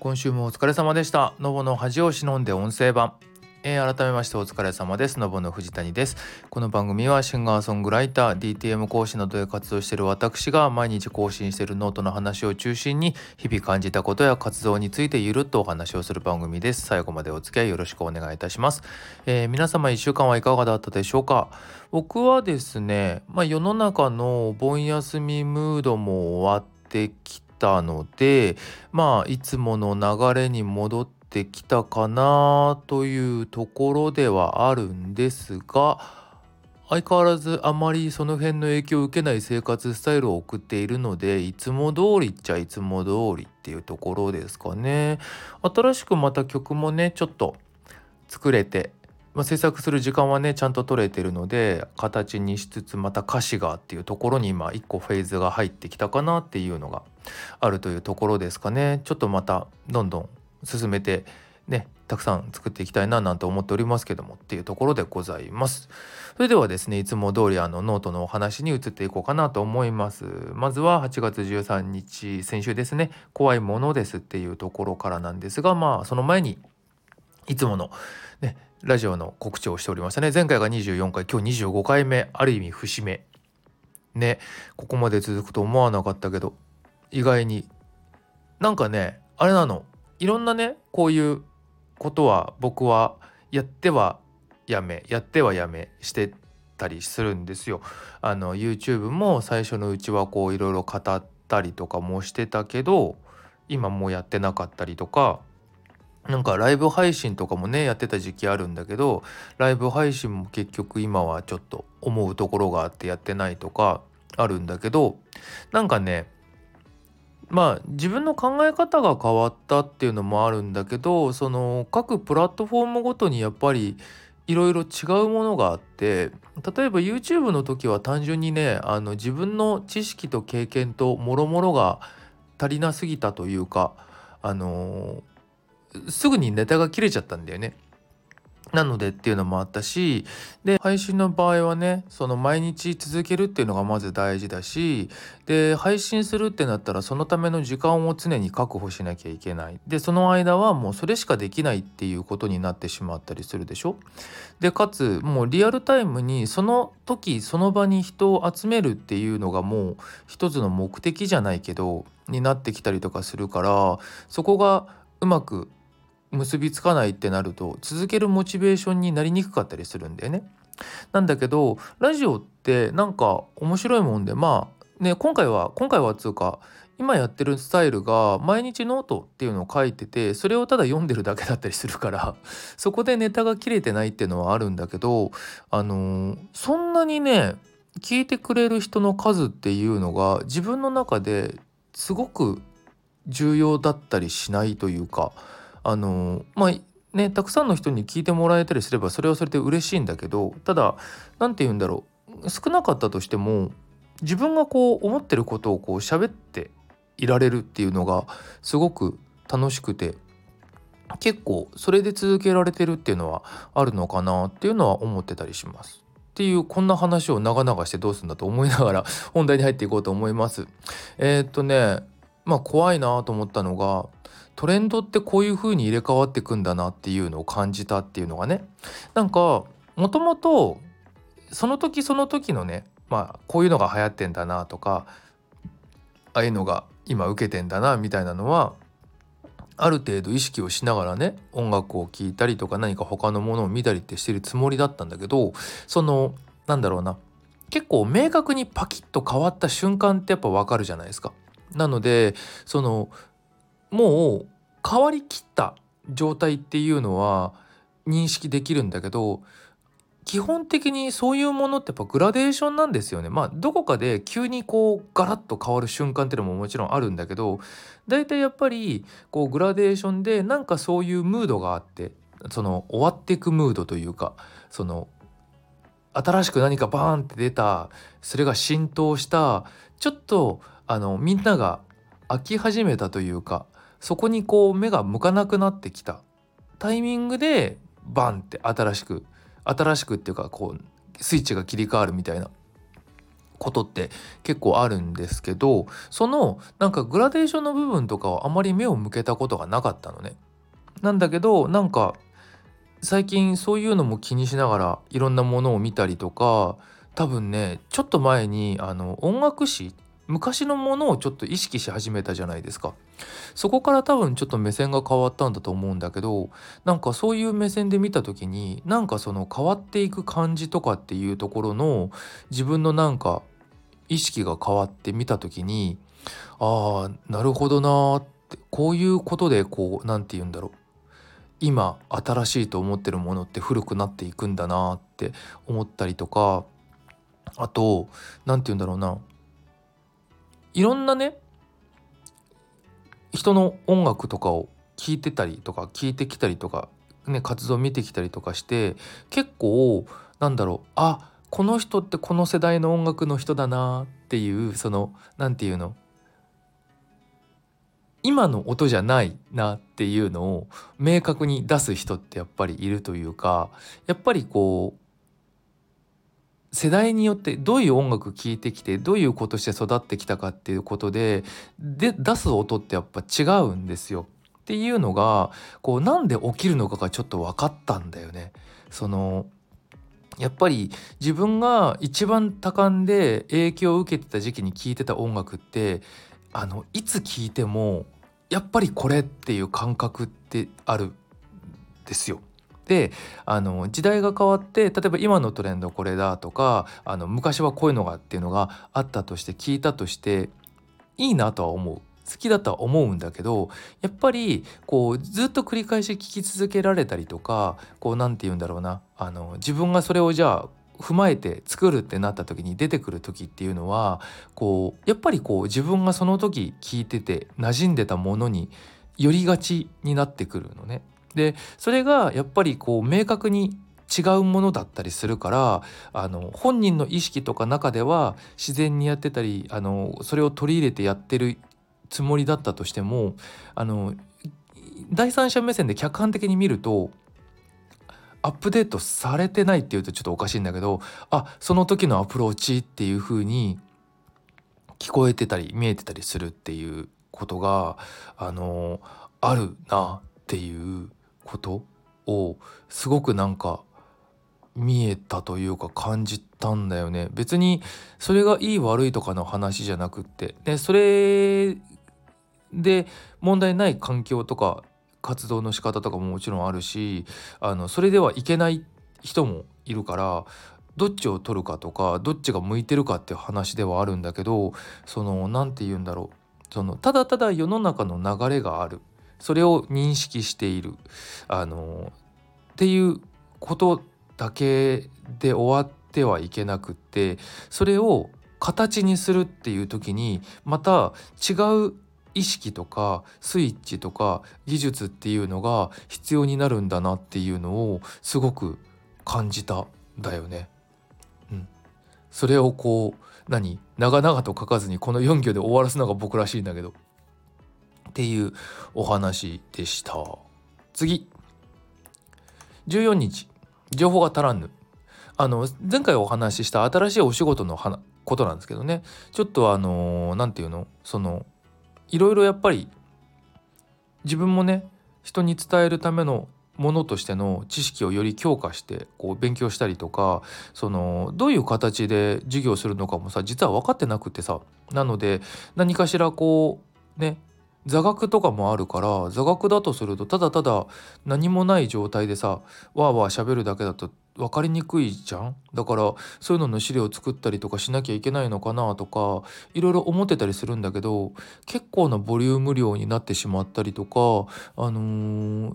今週もお疲れ様でしたのぼの恥を忍んで音声版えー、改めましてお疲れ様です。のぼの藤谷です。この番組はシンガーソングライター、DTM 講師などで活動している私が毎日更新しているノートの話を中心に日々感じたことや活動についてゆるっとお話をする番組です。最後までお付き合いよろしくお願いいたします。えー、皆様1週間はいかがだったでしょうか？僕はですね、まあ、世の中のお盆休みムードも終わってきてたので、まあいつもの流れに戻ってきたかなというところではあるんですが相変わらずあまりその辺の影響を受けない生活スタイルを送っているのでいつも通りっちゃいつも通りっていうところですかね。新しくまた曲もねちょっと作れて、まあ、制作する時間はねちゃんと取れてるので形にしつつまた歌詞がっていうところに今一個フェーズが入ってきたかなっていうのがあるというところですかねちょっとまたどんどん進めてねたくさん作っていきたいななんて思っておりますけどもっていうところでございます。それではですねいつも通りあのノートのお話に移っていこうかなと思います。まずは8月13日先週ですね怖いものですっていうところからなんですがまあその前にいつものねラジオの告知をしておりましたね。前回が24回今日25回目ある意味節目。ねここまで続くと思わなかったけど意外になんかねあれなの。いろんなねこういうことは僕はやってはやめやってはやめしてたりするんですよ。あの YouTube も最初のうちはこういろいろ語ったりとかもしてたけど今もうやってなかったりとかなんかライブ配信とかもねやってた時期あるんだけどライブ配信も結局今はちょっと思うところがあってやってないとかあるんだけどなんかねまあ自分の考え方が変わったっていうのもあるんだけどその各プラットフォームごとにやっぱりいろいろ違うものがあって例えば YouTube の時は単純にねあの自分の知識と経験ともろもろが足りなすぎたというかあのすぐにネタが切れちゃったんだよね。なのでっていうのもあったしで配信の場合はねその毎日続けるっていうのがまず大事だしで配信するってなったらそのための時間を常に確保しなきゃいけないでその間はもうそれしかできないっていうことになってしまったりするでしょでかつもうリアルタイムにその時その場に人を集めるっていうのがもう一つの目的じゃないけどになってきたりとかするからそこがうまく結びつかないってなると続けるモチベーションになりにくかったりするんだよね。なんだけどラジオってなんか面白いもんでまあね今回は今回はつうか今やってるスタイルが毎日ノートっていうのを書いててそれをただ読んでるだけだったりするから そこでネタが切れてないっていうのはあるんだけどあのー、そんなにね聞いてくれる人の数っていうのが自分の中ですごく重要だったりしないというかあのまあねたくさんの人に聞いてもらえたりすればそれはそれで嬉しいんだけどただ何て言うんだろう少なかったとしても自分がこう思ってることをこう喋っていられるっていうのがすごく楽しくて結構それで続けられてるっていうのはあるのかなっていうのは思ってたりします。っていうこんな話を長々してどうするんだと思いながら本題に入っていこうと思います。えー、っとねまあ怖いなと思ったのがトレンドってこういう風に入れ替わってくんだなっていうのを感じたっていうのがねなんかもともとその時その時のねまあこういうのが流行ってんだなとかああいうのが今受けてんだなみたいなのはある程度意識をしながらね音楽を聴いたりとか何か他のものを見たりってしてるつもりだったんだけどそのなんだろうな結構明確にパキッと変わった瞬間ってやっぱわかるじゃないですか。なのでそのもう変わりきった状態っていうのは認識できるんだけど基本的にそういうものってやっぱグラデーションなんですよね。まあどこかで急にこうガラッと変わる瞬間っていうのももちろんあるんだけど大体やっぱりこうグラデーションでなんかそういうムードがあってその終わっていくムードというかその新しく何かバーンって出たそれが浸透したちょっとあのみんなが飽き始めたというかそこにこう目が向かなくなってきたタイミングでバンって新しく新しくっていうかこうスイッチが切り替わるみたいなことって結構あるんですけどそのなんかグラデーションの部分とかはあまり目を向けたことがなかったのね。なんだけどなんか最近そういうのも気にしながらいろんなものを見たりとか多分ねちょっと前にあの音楽史昔のものをちょっと意識し始めたじゃないですか。そこから多分ちょっと目線が変わったんだと思うんだけどなんかそういう目線で見た時になんかその変わっていく感じとかっていうところの自分のなんか意識が変わって見た時にああなるほどなーってこういうことでこう何て言うんだろう。今新しいと思ってるものって古くなっていくんだなって思ったりとかあと何て言うんだろうな。いろんなね人の音楽とかを聴いてたりとか聞いてきたりとか、ね、活動を見てきたりとかして結構なんだろうあこの人ってこの世代の音楽の人だなっていうその何て言うの今の音じゃないなっていうのを明確に出す人ってやっぱりいるというかやっぱりこう世代によってどういう音楽聴いてきてどういう子として育ってきたかっていうことでで出す音ってやっぱ違うんですよ。っていうのがこうなんで起きるのかがちょっと分かったんだよね。そのやっぱり自分が一番多感で影響を受けてた時期に聴いてた音楽ってあのいつ聴いてもやっぱりこれっていう感覚ってあるんですよ。であの時代が変わって例えば今のトレンドこれだとかあの昔はこういうのがっていうのがあったとして聞いたとしていいなとは思う。好きだとは思うんだけどやっぱりこうずっと繰り返し聞き続けられたりとかこう何て言うんだろうなあの自分がそれをじゃあ踏まえて作るってなった時に出てくる時っていうのはこうやっぱりこう自分がその時聞いてて馴染んでたものに寄りがちになってくるのね。でそれがやっぱりこう明確に違うものだったりするからあの本人の意識とか中では自然にやってたりあのそれを取り入れてやってるつもりだったとしてもあの第三者目線で客観的に見るとアップデートされてないっていうとちょっとおかしいんだけどあその時のアプローチっていう風に聞こえてたり見えてたりするっていうことがあのあるなっていうことをすごくなんか見えたというか感じたんだよね。別にそれがいい悪いとかの話じゃなくって。でそれで問題ない環境とか活動の仕方とかももちろんあるしあのそれではいけない人もいるからどっちを取るかとかどっちが向いてるかっていう話ではあるんだけどその何て言うんだろう。そのただただ世の中の流れがある。それを認識している。あのっていうことだけで終わってはいけなくってそれを形にするっていう時にまた違う意識とかスイッチとか技術っていうのが必要になるんだなっていうのをすごく感じただよね。うん、それをこう何？長々と書かずにこの4行で終わらすのが僕らしいんだけど。っていうお話でした。次。14日。情報が足らぬ。あの前回お話しした新しいお仕事のことなんですけどね。ちょっとあの何て言うの？そのいろいろやっぱり自分もね人に伝えるためのものとしての知識をより強化してこう勉強したりとかそのどういう形で授業するのかもさ実は分かってなくてさ。なので何かしらこうね座学とかもあるから座学だとするとただただ何もない状態でさわーわー喋るだけだと分かりにくいじゃん？だからそういうのの資料を作ったりとかしなきゃいけないのかなとかいろいろ思ってたりするんだけど結構なボリューム量になってしまったりとかあのー、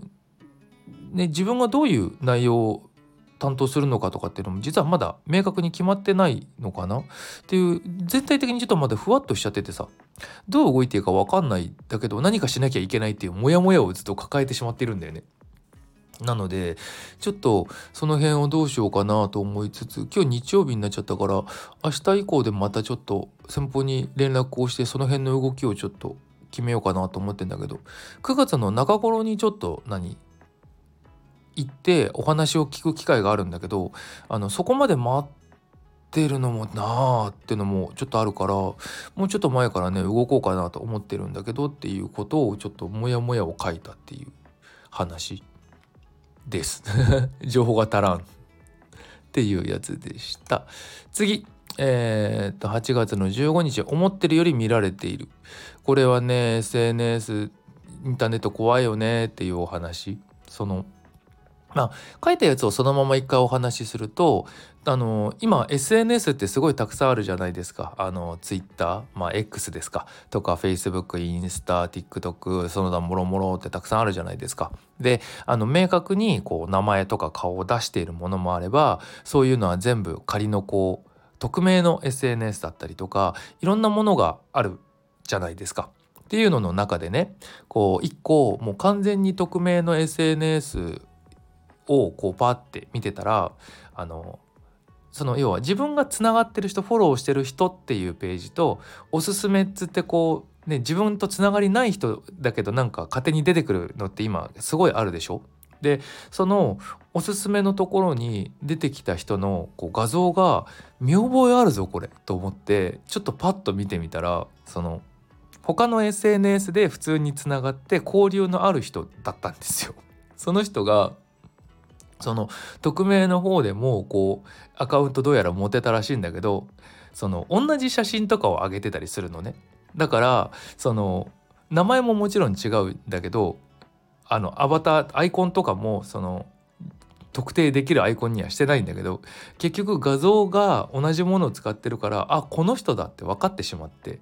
ね自分がどういう内容担当するのかとかっていうのも実はまだ明確に決まってないのかな？っていう全体的にちょっとまだふわっとしちゃっててさどう動いていいか分かんないだけど何かしなきゃいけないっていうモヤモヤをずっと抱えてしまってるんだよね。なのでちょっとその辺をどうしようかなと思いつつ今日日曜日になっちゃったから明日以降でまたちょっと先方に連絡をしてその辺の動きをちょっと決めようかなと思ってんだけど9月の中頃にちょっと何行ってお話を聞く機会があるんだけどあのそこまで待っってるのもなあってのもちょっとあるからもうちょっと前からね動こうかなと思ってるんだけどっていうことをちょっとモヤモヤを書いたっていう話です。情報が足らんっていうやつでした。次。えー、っと8月の15日思ってるより見られている。これはね SNS インターネット怖いよねっていうお話。そのまあ書いたやつをそのまま一回お話しするとあの今 SNS ってすごいたくさんあるじゃないですかあの Twitter まあ X ですかとか Facebook インスタ TikTok その他もろもろってたくさんあるじゃないですか。であの明確にこう名前とか顔を出しているものもあればそういうのは全部仮のこう匿名の SNS だったりとかいろんなものがあるじゃないですか。っていうのの中でねこう一個もう完全に匿名の SNS をこうパッて見てたらあのその要は自分がつながってる人フォローしてる人っていうページとおすすめっつってこうね自分とつながりない人だけどなんか勝手に出てくるのって今すごいあるでしょ？でそのおすすめのところに出てきた人のこう画像が見覚えあるぞこれと思ってちょっとパッと見てみたらその他の SNS で普通につながって交流のある人だったんですよ。その人がその匿名の方でもこうアカウントどうやら持てたらしいんだけどその同じ写真とかを上げてたりするのね。だからその名前ももちろん違うんだけどあのアバターアイコンとかもその特定できるアイコンにはしてないんだけど結局画像が同じものを使ってるからあこの人だって分かってしまって。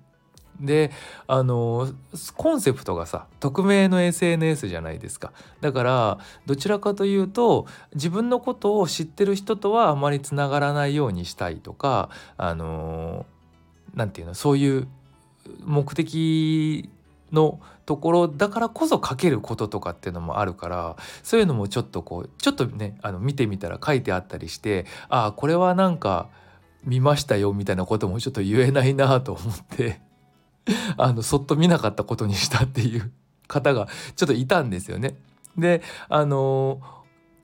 であのコンセプトがさ匿名の SNS じゃないですか。だからどちらかというと自分のことを知ってる人とはあまりつながらないようにしたいとかあの何て言うのそういう目的のところだからこそ書けることとかっていうのもあるからそういうのもちょっとこうちょっとねあの見てみたら書いてあったりしてああこれはなんか見ましたよみたいなこともちょっと言えないなと思って。あのそっと見なかったことにしたっていう方がちょっといたんですよね。であの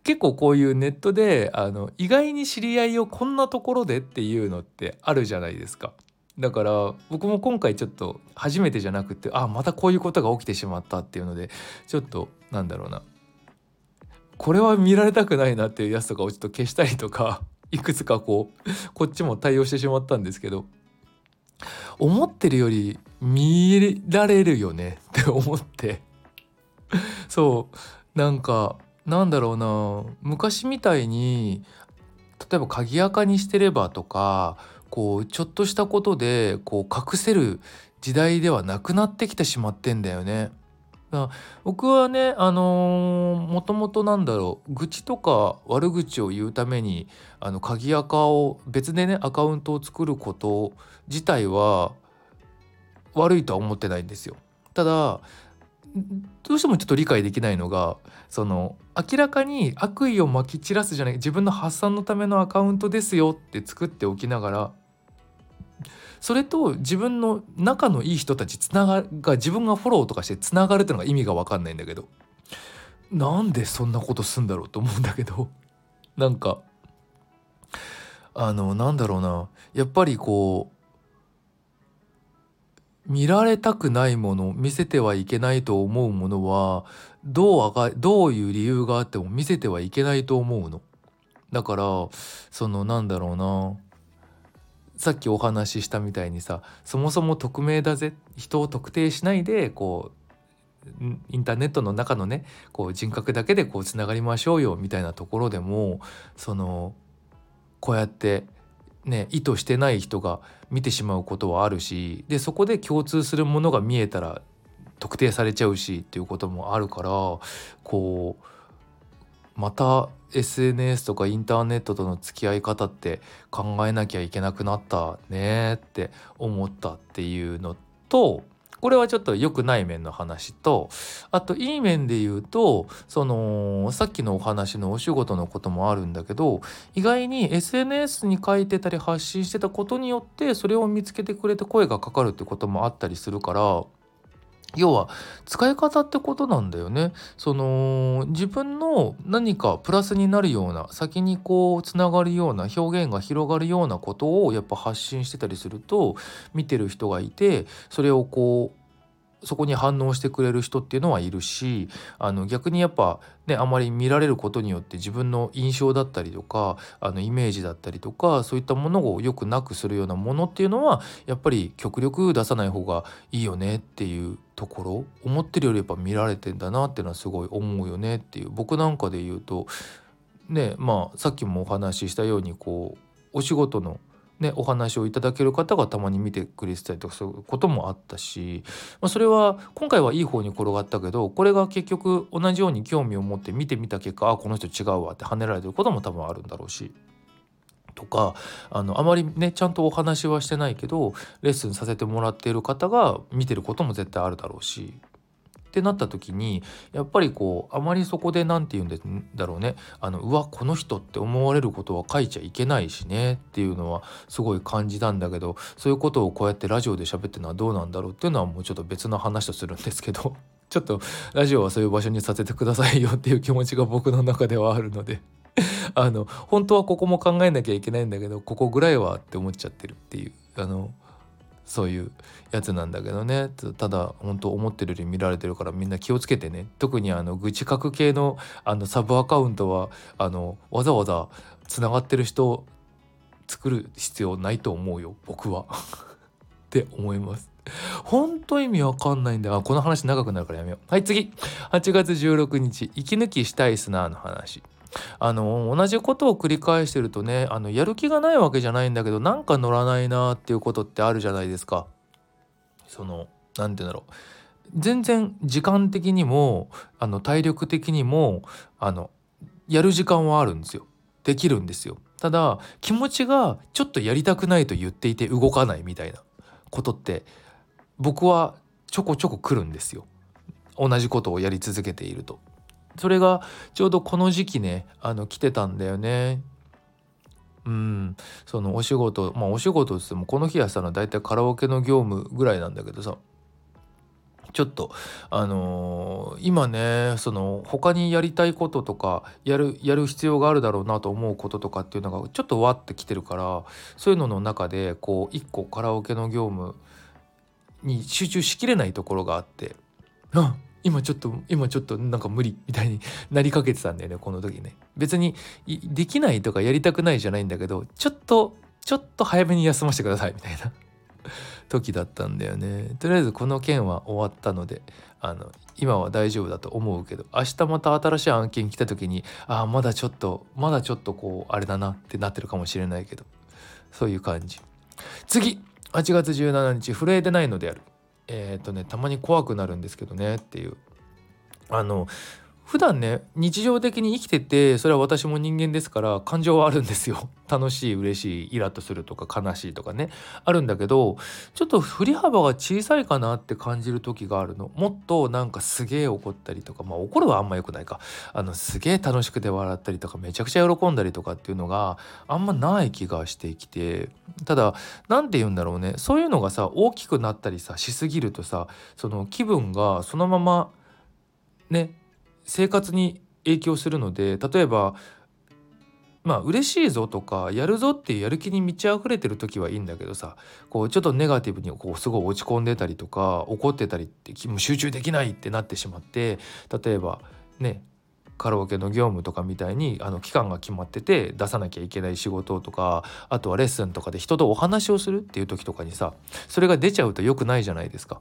結構こういうネットであの意外に知り合いをこんなところでっていうのってあるじゃないですか。だから僕も今回ちょっと初めてじゃなくてあまたこういうことが起きてしまったっていうのでちょっとなんだろうなこれは見られたくないなっていうやつとかをちょっと消したりとかいくつかこうこっちも対応してしまったんですけど思ってるより見られるよね って思って。そう。なんかなんだろうな。昔みたいに例えば鍵垢にしてればとかこうちょっとしたことでこう隠せる時代ではなくなってきてしまってんだよね。僕はねあのー、もともとなんだろう愚痴とか悪口を言うためにあの鍵垢を別でねアカウントを作ること自体は悪いとは思ってないんですよ。ただどうしてもちょっと理解できないのがその明らかに悪意をまき散らすじゃない自分の発散のためのアカウントですよって作っておきながらそれと自分の仲のいい人たちつながが自分がフォローとかしてつながるっていうのが意味が分かんないんだけど。なんでそんなことすんだろうと思うんだけど。なんか。あのなんだろうな。やっぱりこう見られたくないもの見せてはいけないと思うものはどうあがどういう理由があっても見せてはいけないと思うの。だからそのなんだろうな。さっきお話ししたみたいにさそもそも匿名だぜ。人を特定しないでこうインターネットの中のねこう人格だけでこうつながりましょうよみたいなところでもそのこうやってね意図してない人が見てしまうことはあるしでそこで共通するものが見えたら特定されちゃうしっていうこともあるからこうまた SNS とかインターネットとの付き合い方って考えなきゃいけなくなったねって思ったっていうのとこれはちょっと良くない面の話とあといい面で言うとそのさっきのお話のお仕事のこともあるんだけど意外に SNS に書いてたり発信してたことによってそれを見つけてくれて声がかかるってこともあったりするから要は使い方ってことなんだよね。その自分の何かプラスになるような先にこうつながるような表現が広がるようなことをやっぱ発信してたりすると見てる人がいてそれをこうそこに反応してくれる人っていうのはいるしあの逆にやっぱねあまり見られることによって自分の印象だったりとかあのイメージだったりとかそういったものをよくなくするようなものっていうのはやっぱり極力出さない方がいいよねっていうところ思ってるよりやっぱ見られてんだなっていうのはすごい思うよねっていう。僕なんかで言うとねまあさっきもお話ししたようにこうお仕事のね、お話をいただける方がたまに見てくれてたりとかそういうこともあったし、まあ、それは今回はいい方に転がったけどこれが結局同じように興味を持って見てみた結果あこの人違うわって跳ねられてることも多分あるんだろうし。とかあのあまりねちゃんとお話はしてないけどレッスンさせてもらっている方が見てることも絶対あるだろうしってなった時にやっぱりこうあまりそこで何て言うんだろうね。あのうわこの人って思われることは書いちゃいけないしね。っていうのはすごい感じたんだけどそういうことをこうやってラジオで喋ってるのはどうなんだろうっていうのはもうちょっと別の話とするんですけど ちょっとラジオはそういう場所にさせてくださいよっていう気持ちが僕の中ではあるので。あの本当はここも考えなきゃいけないんだけどここぐらいはって思っちゃってるっていう。あのそういうやつなんだけどね。ただ本当思ってるより見られてるからみんな気をつけてね。特にあの愚痴書く系のあのサブアカウントはあのわざわざつながってる人を作る必要ないと思うよ。僕は。って思います。本当意味わかんないんだ。この話長くなるからやめよう。はい次。8月16日。息抜きしたいスナーの話。あの同じことを繰り返してるとねあのやる気がないわけじゃないんだけどなんか乗らないなっていうことってあるじゃないですか。その何て言うんだろう全然時間的にもあの体力的にもあのやる時間はあるんですよ。できるんですよ。ただ気持ちがちょっとやりたくないと言っていて動かないみたいなことって僕はちょこちょこ来るんですよ。同じことをやり続けていると。それがちょうどこの時期ねあの来てたんだよね。うん、そのお仕事まあお仕事っつってもこの日やったの大体カラオケの業務ぐらいなんだけどさちょっとあのー、今ねその他にやりたいこととかやるやる必要があるだろうなと思うこととかっていうのがちょっとわってきてるからそういうのの中でこう一個カラオケの業務に集中しきれないところがあって今ちょっと今ちょっとなんか無理みたいになりかけてたんだよねこの時ね。別にできないとかやりたくないじゃないんだけどちょっとちょっと早めに休ませてくださいみたいな 時だったんだよね。とりあえずこの件は終わったのであの今は大丈夫だと思うけど明日また新しい案件来た時にああまだちょっとまだちょっとこうあれだなってなってるかもしれないけど。そういう感じ。次8月17日震えてないのである。えっ、とねたまに怖くなるんですけどねっていう。あの普段ね日常的に生きててそれは私も人間ですから感情はあるんですよ。楽しい嬉しいイラッとするとか悲しいとかね。あるんだけどちょっと振り幅が小さいかなって感じる時があるの。もっとなんかすげえ怒ったりとかまあ怒るはあんま良くないか。あのすげえ楽しくて笑ったりとかめちゃくちゃ喜んだりとかっていうのがあんまない気がしてきて。ただ何て言うんだろうね。そういうのがさ大きくなったりさしすぎるとさその気分がそのままね生活に影響するので例えばまあ嬉しいぞとかやるぞっていうやる気に満ち溢れてる時はいいんだけどさこうちょっとネガティブにこうすごい落ち込んでたりとか怒ってたりって集中できないってなってしまって例えばねカラオケの業務とかみたいにあの期間が決まってて出さなきゃいけない仕事とかあとはレッスンとかで人とお話をするっていう時とかにさそれが出ちゃうと良くないじゃないですか。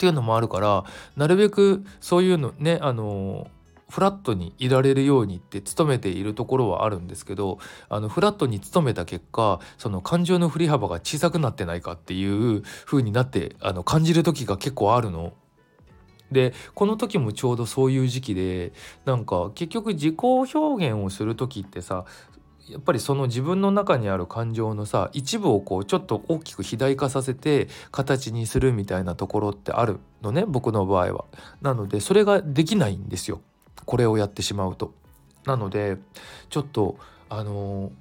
っていうのもあるからなるべくそういうのねあのフラットにいられるようにって努めているところはあるんですけどあのフラットに努めた結果その感情の振り幅が小さくなってないかっていう風になってあの感じる時が結構あるの。でこの時もちょうどそういう時期でなんか結局自己表現をする時ってさやっぱりその自分の中にある感情のさ一部をこうちょっと大きく肥大化させて形にするみたいなところってあるのね僕の場合は。なのでそれができないんですよこれをやってしまうと。なのでちょっとあのー、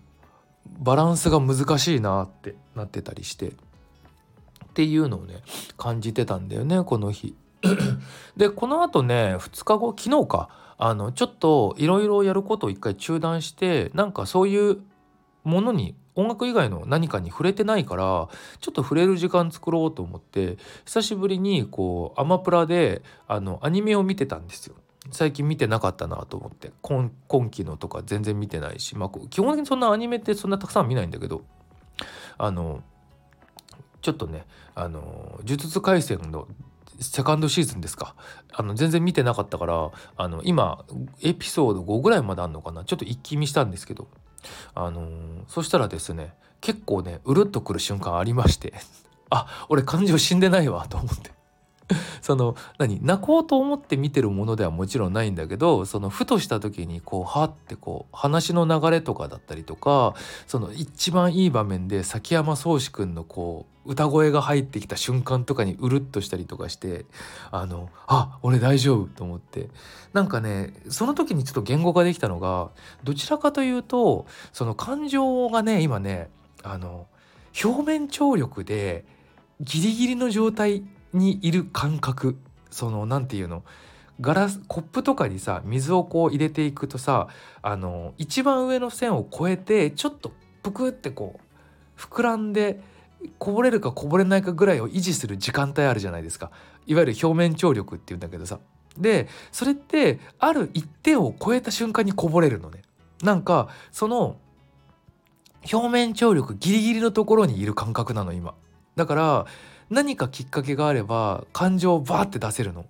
バランスが難しいなってなってたりして。っていうのをね感じてたんだよねこの日。でこのあとね2日後昨日かあのちょっといろいろやることを一回中断してなんかそういうものに音楽以外の何かに触れてないからちょっと触れる時間作ろうと思って久しぶりにこうアマプラであのアニメを見てたんですよ。最近見てなかったなと思って今今期のとか全然見てないし、まあ、基本的にそんなアニメってそんなたくさん見ないんだけどあのちょっとねあの呪術廻戦のセカンドシーズンですか。あの全然見てなかったからあの今エピソード5ぐらいまであるのかな。ちょっと一気見したんですけど。あのー、そしたらですね結構ねうるっとくる瞬間ありまして。あ俺感情死んでないわと思って。その何泣こうと思って見てるものではもちろんないんだけどそのふとした時にこうはってこう話の流れとかだったりとかその一番いい場面で崎山宗志くんのこう歌声が入ってきた瞬間とかにうるっとしたりとかしてあのあ俺大丈夫と思って。なんかねその時にちょっと言語化できたのがどちらかというとその感情がね今ねあの表面張力でギリギリの状態にいる感覚。その何て言うのガラスコップとかにさ水をこう入れていくとさあの一番上の線を越えてちょっとぷくってこう膨らんでこぼれるかこぼれないかぐらいを維持する時間帯あるじゃないですか。いわゆる表面張力っていうんだけどさ。でそれってある一点を超えた瞬間にこぼれるのね。なんかその表面張力ギリギリのところにいる感覚なの今。だから何かきっかけがあれば感情をバーって出せるの。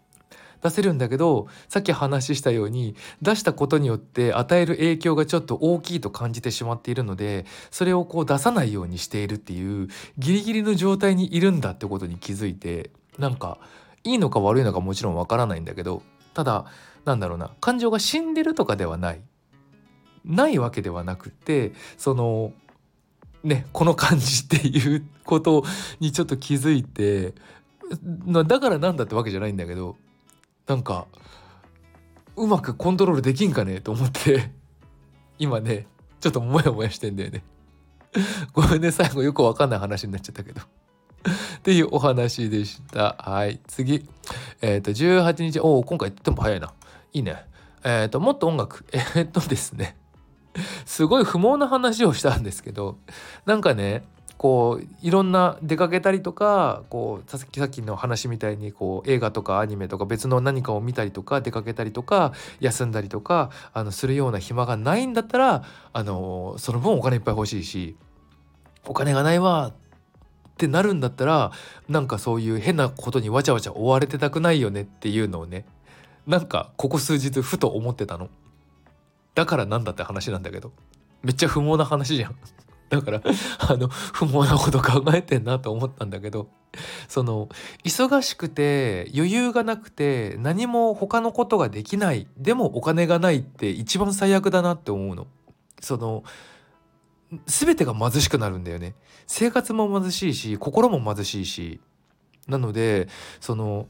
出せるんだけどさっき話したように出したことによって与える影響がちょっと大きいと感じてしまっているのでそれをこう出さないようにしているっていうギリギリの状態にいるんだってことに気づいてなんかいいのか悪いのかもちろんわからないんだけどただなんだろうな感情が死んでるとかではない。ないわけではなくってそのねこの感じっていうことにちょっと気づいてだからなんだってわけじゃないんだけどなんかうまくコントロールできんかね？と思って今ねちょっとモヤモヤしてんだよね。ごめんね最後よくわかんない話になっちゃったけど。っていうお話でした。はい次。えっ、ー、と18日おお今回テンポ早いな。いいね。えっ、ー、ともっと音楽。えっ、とですね。すごい不毛な話をしたんですけどなんかねこういろんな出かけたりとかこうさっきの話みたいにこう映画とかアニメとか別の何かを見たりとか出かけたりとか休んだりとかあのするような暇がないんだったらあのその分お金いっぱい欲しいしお金がないわってなるんだったらなんかそういう変なことにわちゃわちゃ追われてたくないよねっていうのをねなんかここ数日ふと思ってたの。だからなんだって話なんだけどめっちゃ不毛な話じゃんだからあの不毛なこと考えてんなと思ったんだけどその忙しくて余裕がなくて何も他のことができないでもお金がないって一番最悪だなって思うの。その全てが貧しくなるんだよね生活も貧しいし心も貧しいしなのでその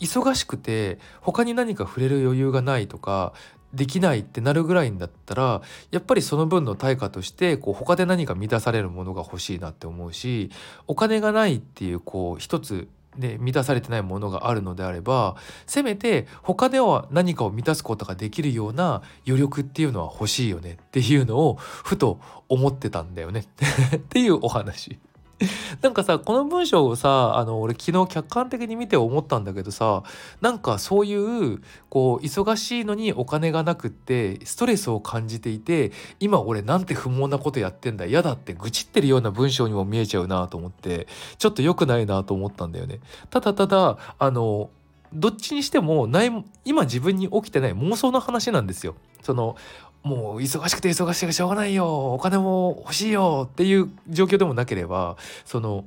忙しくて他に何か触れる余裕がないとかできないってなるぐらいんだったらやっぱりその分の対価としてこう他で何か満たされるものが欲しいなって思うしお金がないっていうこう一つで満たされてないものがあるのであればせめて他では何かを満たすことができるような余力っていうのは欲しいよねっていうのをふと思ってたんだよね っていうお話。なんかさこの文章をさあの俺昨日客観的に見て思ったんだけどさなんかそういうこう忙しいのにお金がなくってストレスを感じていて今俺なんて不毛なことやってんだ嫌だって愚痴ってるような文章にも見えちゃうなと思ってちょっと良くないなと思ったんだよね。ただただあのどっちにしてもない今自分に起きてない妄想の話なんですよ。そのもう忙しくて忙しくてしょうがないよお金も欲しいよっていう状況でもなければその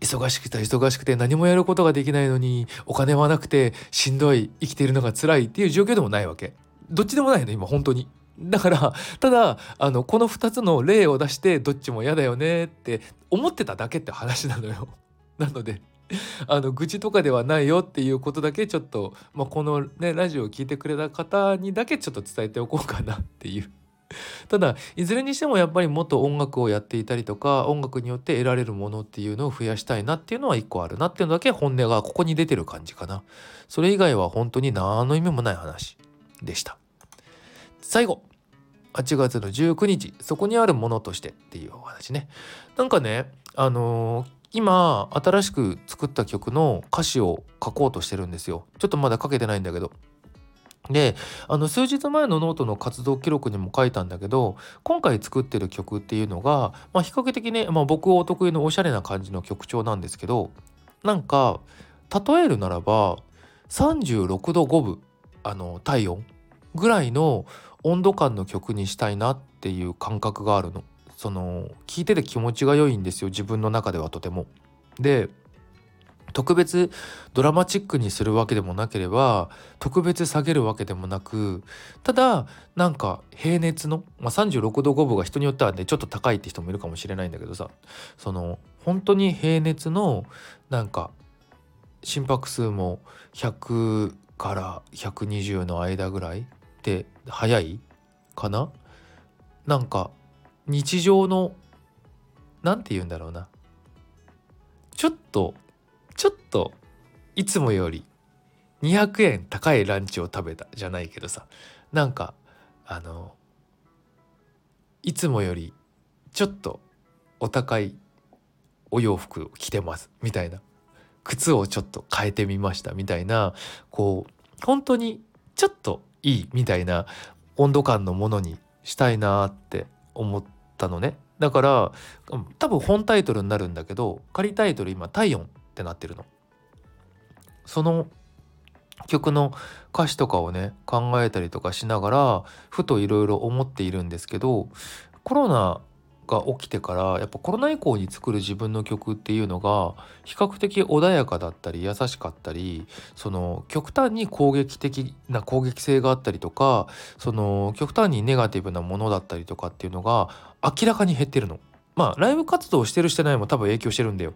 忙しくて忙しくて何もやることができないのにお金はなくてしんどい生きているのが辛いっていう状況でもないわけ。どっちでもないの今本当に。だからただあのこの2つの例を出してどっちも嫌だよねって思ってただけって話なのよ。なので あの愚痴とかではないよっていうことだけちょっと、まあ、このねラジオを聴いてくれた方にだけちょっと伝えておこうかなっていう。ただいずれにしてもやっぱりもっと音楽をやっていたりとか音楽によって得られるものっていうのを増やしたいなっていうのは一個あるなっていうのだけ本音がここに出てる感じかな。それ以外は本当に何の意味もない話でした。最後。8月の19日。そこにあるものとしてっていうお話ね。なんかねあのー、今新しく作った曲の歌詞を書こうとしてるんですよちょっとまだ書けてないんだけどであの数日前のノートの活動記録にも書いたんだけど今回作ってる曲っていうのが、まあ、比較的ね、まあ、僕お得意のおしゃれな感じの曲調なんですけどなんか例えるならば36度5分あの体温ぐらいの温度感の曲にしたいなっていう感覚があるの。その聞いてて気持ちが良いんですよ自分の中ではとても。で特別ドラマチックにするわけでもなければ特別下げるわけでもなくただなんか平熱の、まあ、36度5分が人によってはねちょっと高いって人もいるかもしれないんだけどさその本当に平熱のなんか心拍数も100から120の間ぐらいって早いかな？なんか日常の何て言うんだろうな。ちょっとちょっといつもより200円高いランチを食べたじゃないけどさ。なんかあのいつもよりちょっとお高いお洋服を着てますみたいな。靴をちょっと変えてみましたみたいな。こう本当にちょっといいみたいな温度感のものにしたいなって思ってたのねだから多分本タイトルになるんだけど仮タイトル今「体温」ってなってるの。その曲の歌詞とかをね考えたりとかしながらふといろいろ思っているんですけどコロナが起きてからやっぱコロナ以降に作る自分の曲っていうのが比較的穏やかだったり優しかったりその極端に攻撃的な攻撃性があったりとかその極端にネガティブなものだったりとかっていうのが明らかに減ってるの。まあライブ活動してるしてないも多分影響してるんだよ。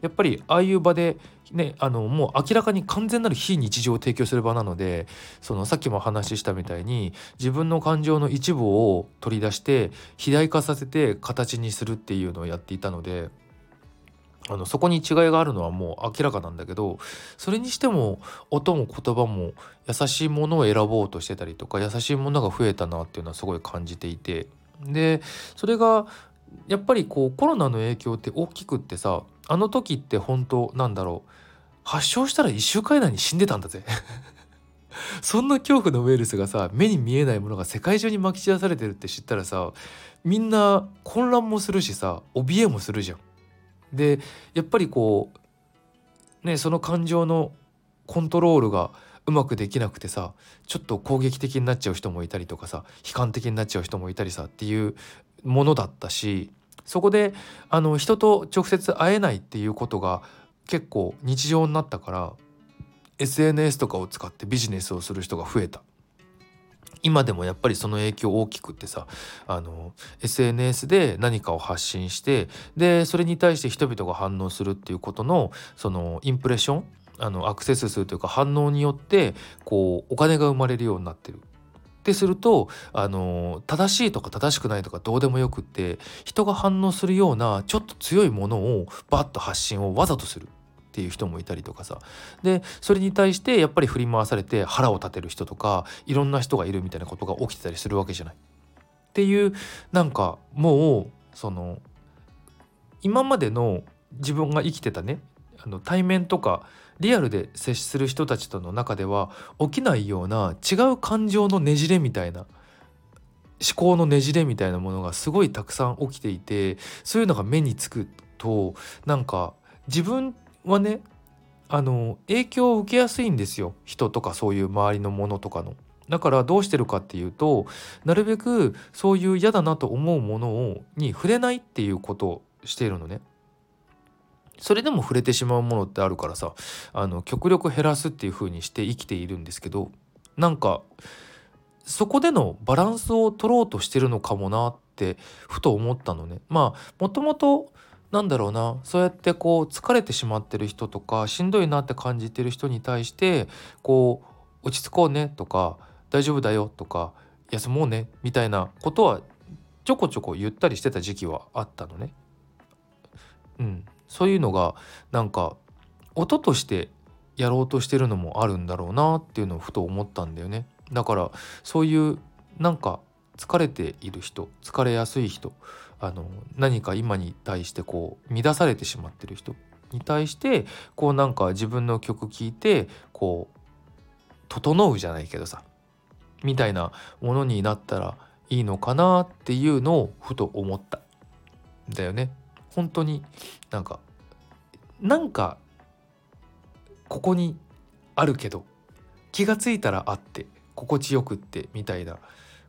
やっぱりああいう場でねあのもう明らかに完全なる非日常を提供する場なのでそのさっきも話したみたいに自分の感情の一部を取り出して肥大化させて形にするっていうのをやっていたので。あのそこに違いがあるのはもう明らかなんだけどそれにしても音も言葉も優しいものを選ぼうとしてたりとか優しいものが増えたなっていうのはすごい感じていてでそれがやっぱりこうコロナの影響って大きくってさあの時って本当なんだろう発症したら1週間以内に死んでたんだぜ そんな恐怖のウイルスがさ目に見えないものが世界中にまき散らされてるって知ったらさみんな混乱もするしさ怯えもするじゃん。でやっぱりこうねその感情のコントロールがうまくできなくてさちょっと攻撃的になっちゃう人もいたりとかさ悲観的になっちゃう人もいたりさっていうものだったしそこであの人と直接会えないっていうことが結構日常になったから SNS とかを使ってビジネスをする人が増えた。今でもやっぱりその影響大きくってさあの SNS で何かを発信してでそれに対して人々が反応するっていうことのそのインプレッションあのアクセス数というか反応によってこうお金が生まれるようになってるってするとあの正しいとか正しくないとかどうでもよくって人が反応するようなちょっと強いものをバッと発信をわざとするっていう人もいたりとかさでそれに対してやっぱり振り回されて腹を立てる人とかいろんな人がいるみたいなことが起きてたりするわけじゃない。っていうなんかもうその今までの自分が生きてたねあの対面とかリアルで接する人たちとの中では起きないような違う感情のねじれみたいな思考のねじれみたいなものがすごいたくさん起きていてそういうのが目につくとなんか自分はねあの影響を受けやすいんですよ人とかそういう周りのものとかの。だからどうしてるかっていうとなるべくそういう嫌だなと思うものをに触れないっていうことをしているのね。それでも触れてしまうものってあるからさあの極力減らすっていう風にして生きているんですけどなんかそこでのバランスを取ろうとしてるのかもなってふと思ったのね。まあもともとなんだろうなそうやってこう疲れてしまってる人とかしんどいなって感じてる人に対してこう落ち着こうねとか大丈夫だよとか休もうねみたいなことはちょこちょこ言ったりしてた時期はあったのね。うん、そういうのがなんか音としてやろうとしてるのもあるんだろうなっていうのをふと思ったんだよね。だからそういうなんか疲れている人疲れやすい人あの何か今に対してこう乱されてしまってる人に対してこうなんか自分の曲聴いてこう整うじゃないけどさみたいなものになったらいいのかなっていうのをふと思っただよね。本当になんかなんかここにあるけど気が付いたらあって心地よくってみたいな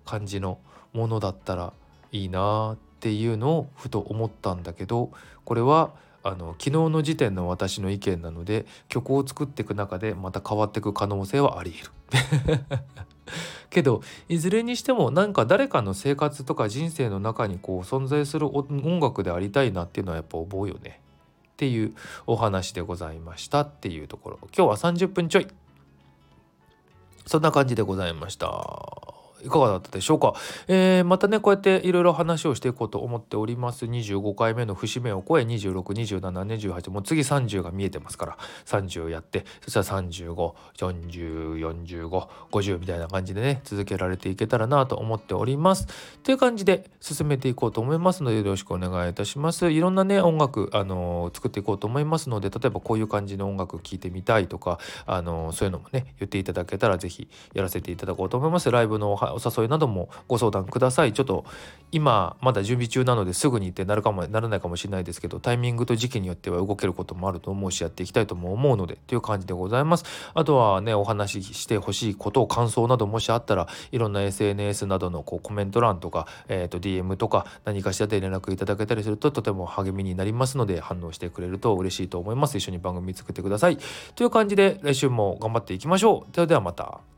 感じのものだったらいいなっていうのをふと思ったんだけどこれはあの昨日の時点の私の意見なので曲を作っていく中でまた変わっていく可能性はあり得る。けどいずれにしてもなんか誰かの生活とか人生の中にこう存在する音楽でありたいなっていうのはやっぱ思うよね。っていうお話でございましたっていうところ。今日は30分ちょい。そんな感じでございました。いかがだったでしょうか、えー、またねこうやっていろいろ話をしていこうと思っております。25回目の節目を超え262728もう次30が見えてますから。30やってそしたら35404550みたいな感じでね続けられていけたらなと思っております。という感じで進めていこうと思いますのでよろしくお願いいたします。いろんなね音楽あのー、作っていこうと思いますので例えばこういう感じの音楽聴いてみたいとかあのー、そういうのもね言っていただけたら是非やらせていただこうと思います。ライブのお誘いなどもご相談ください。ちょっと今まだ準備中なのですぐにってなるかもならないかもしれないですけどタイミングと時期によっては動けることもあると思うしやっていきたいとも思うのでという感じでございます。あとはねお話ししてほしいことを感想などもしあったらいろんな SNS などのこうコメント欄とか、えー、と DM とか何かしらで連絡いただけたりするととても励みになりますので反応してくれると嬉しいと思います。一緒に番組作ってください。という感じで来週も頑張っていきましょう。それではまた。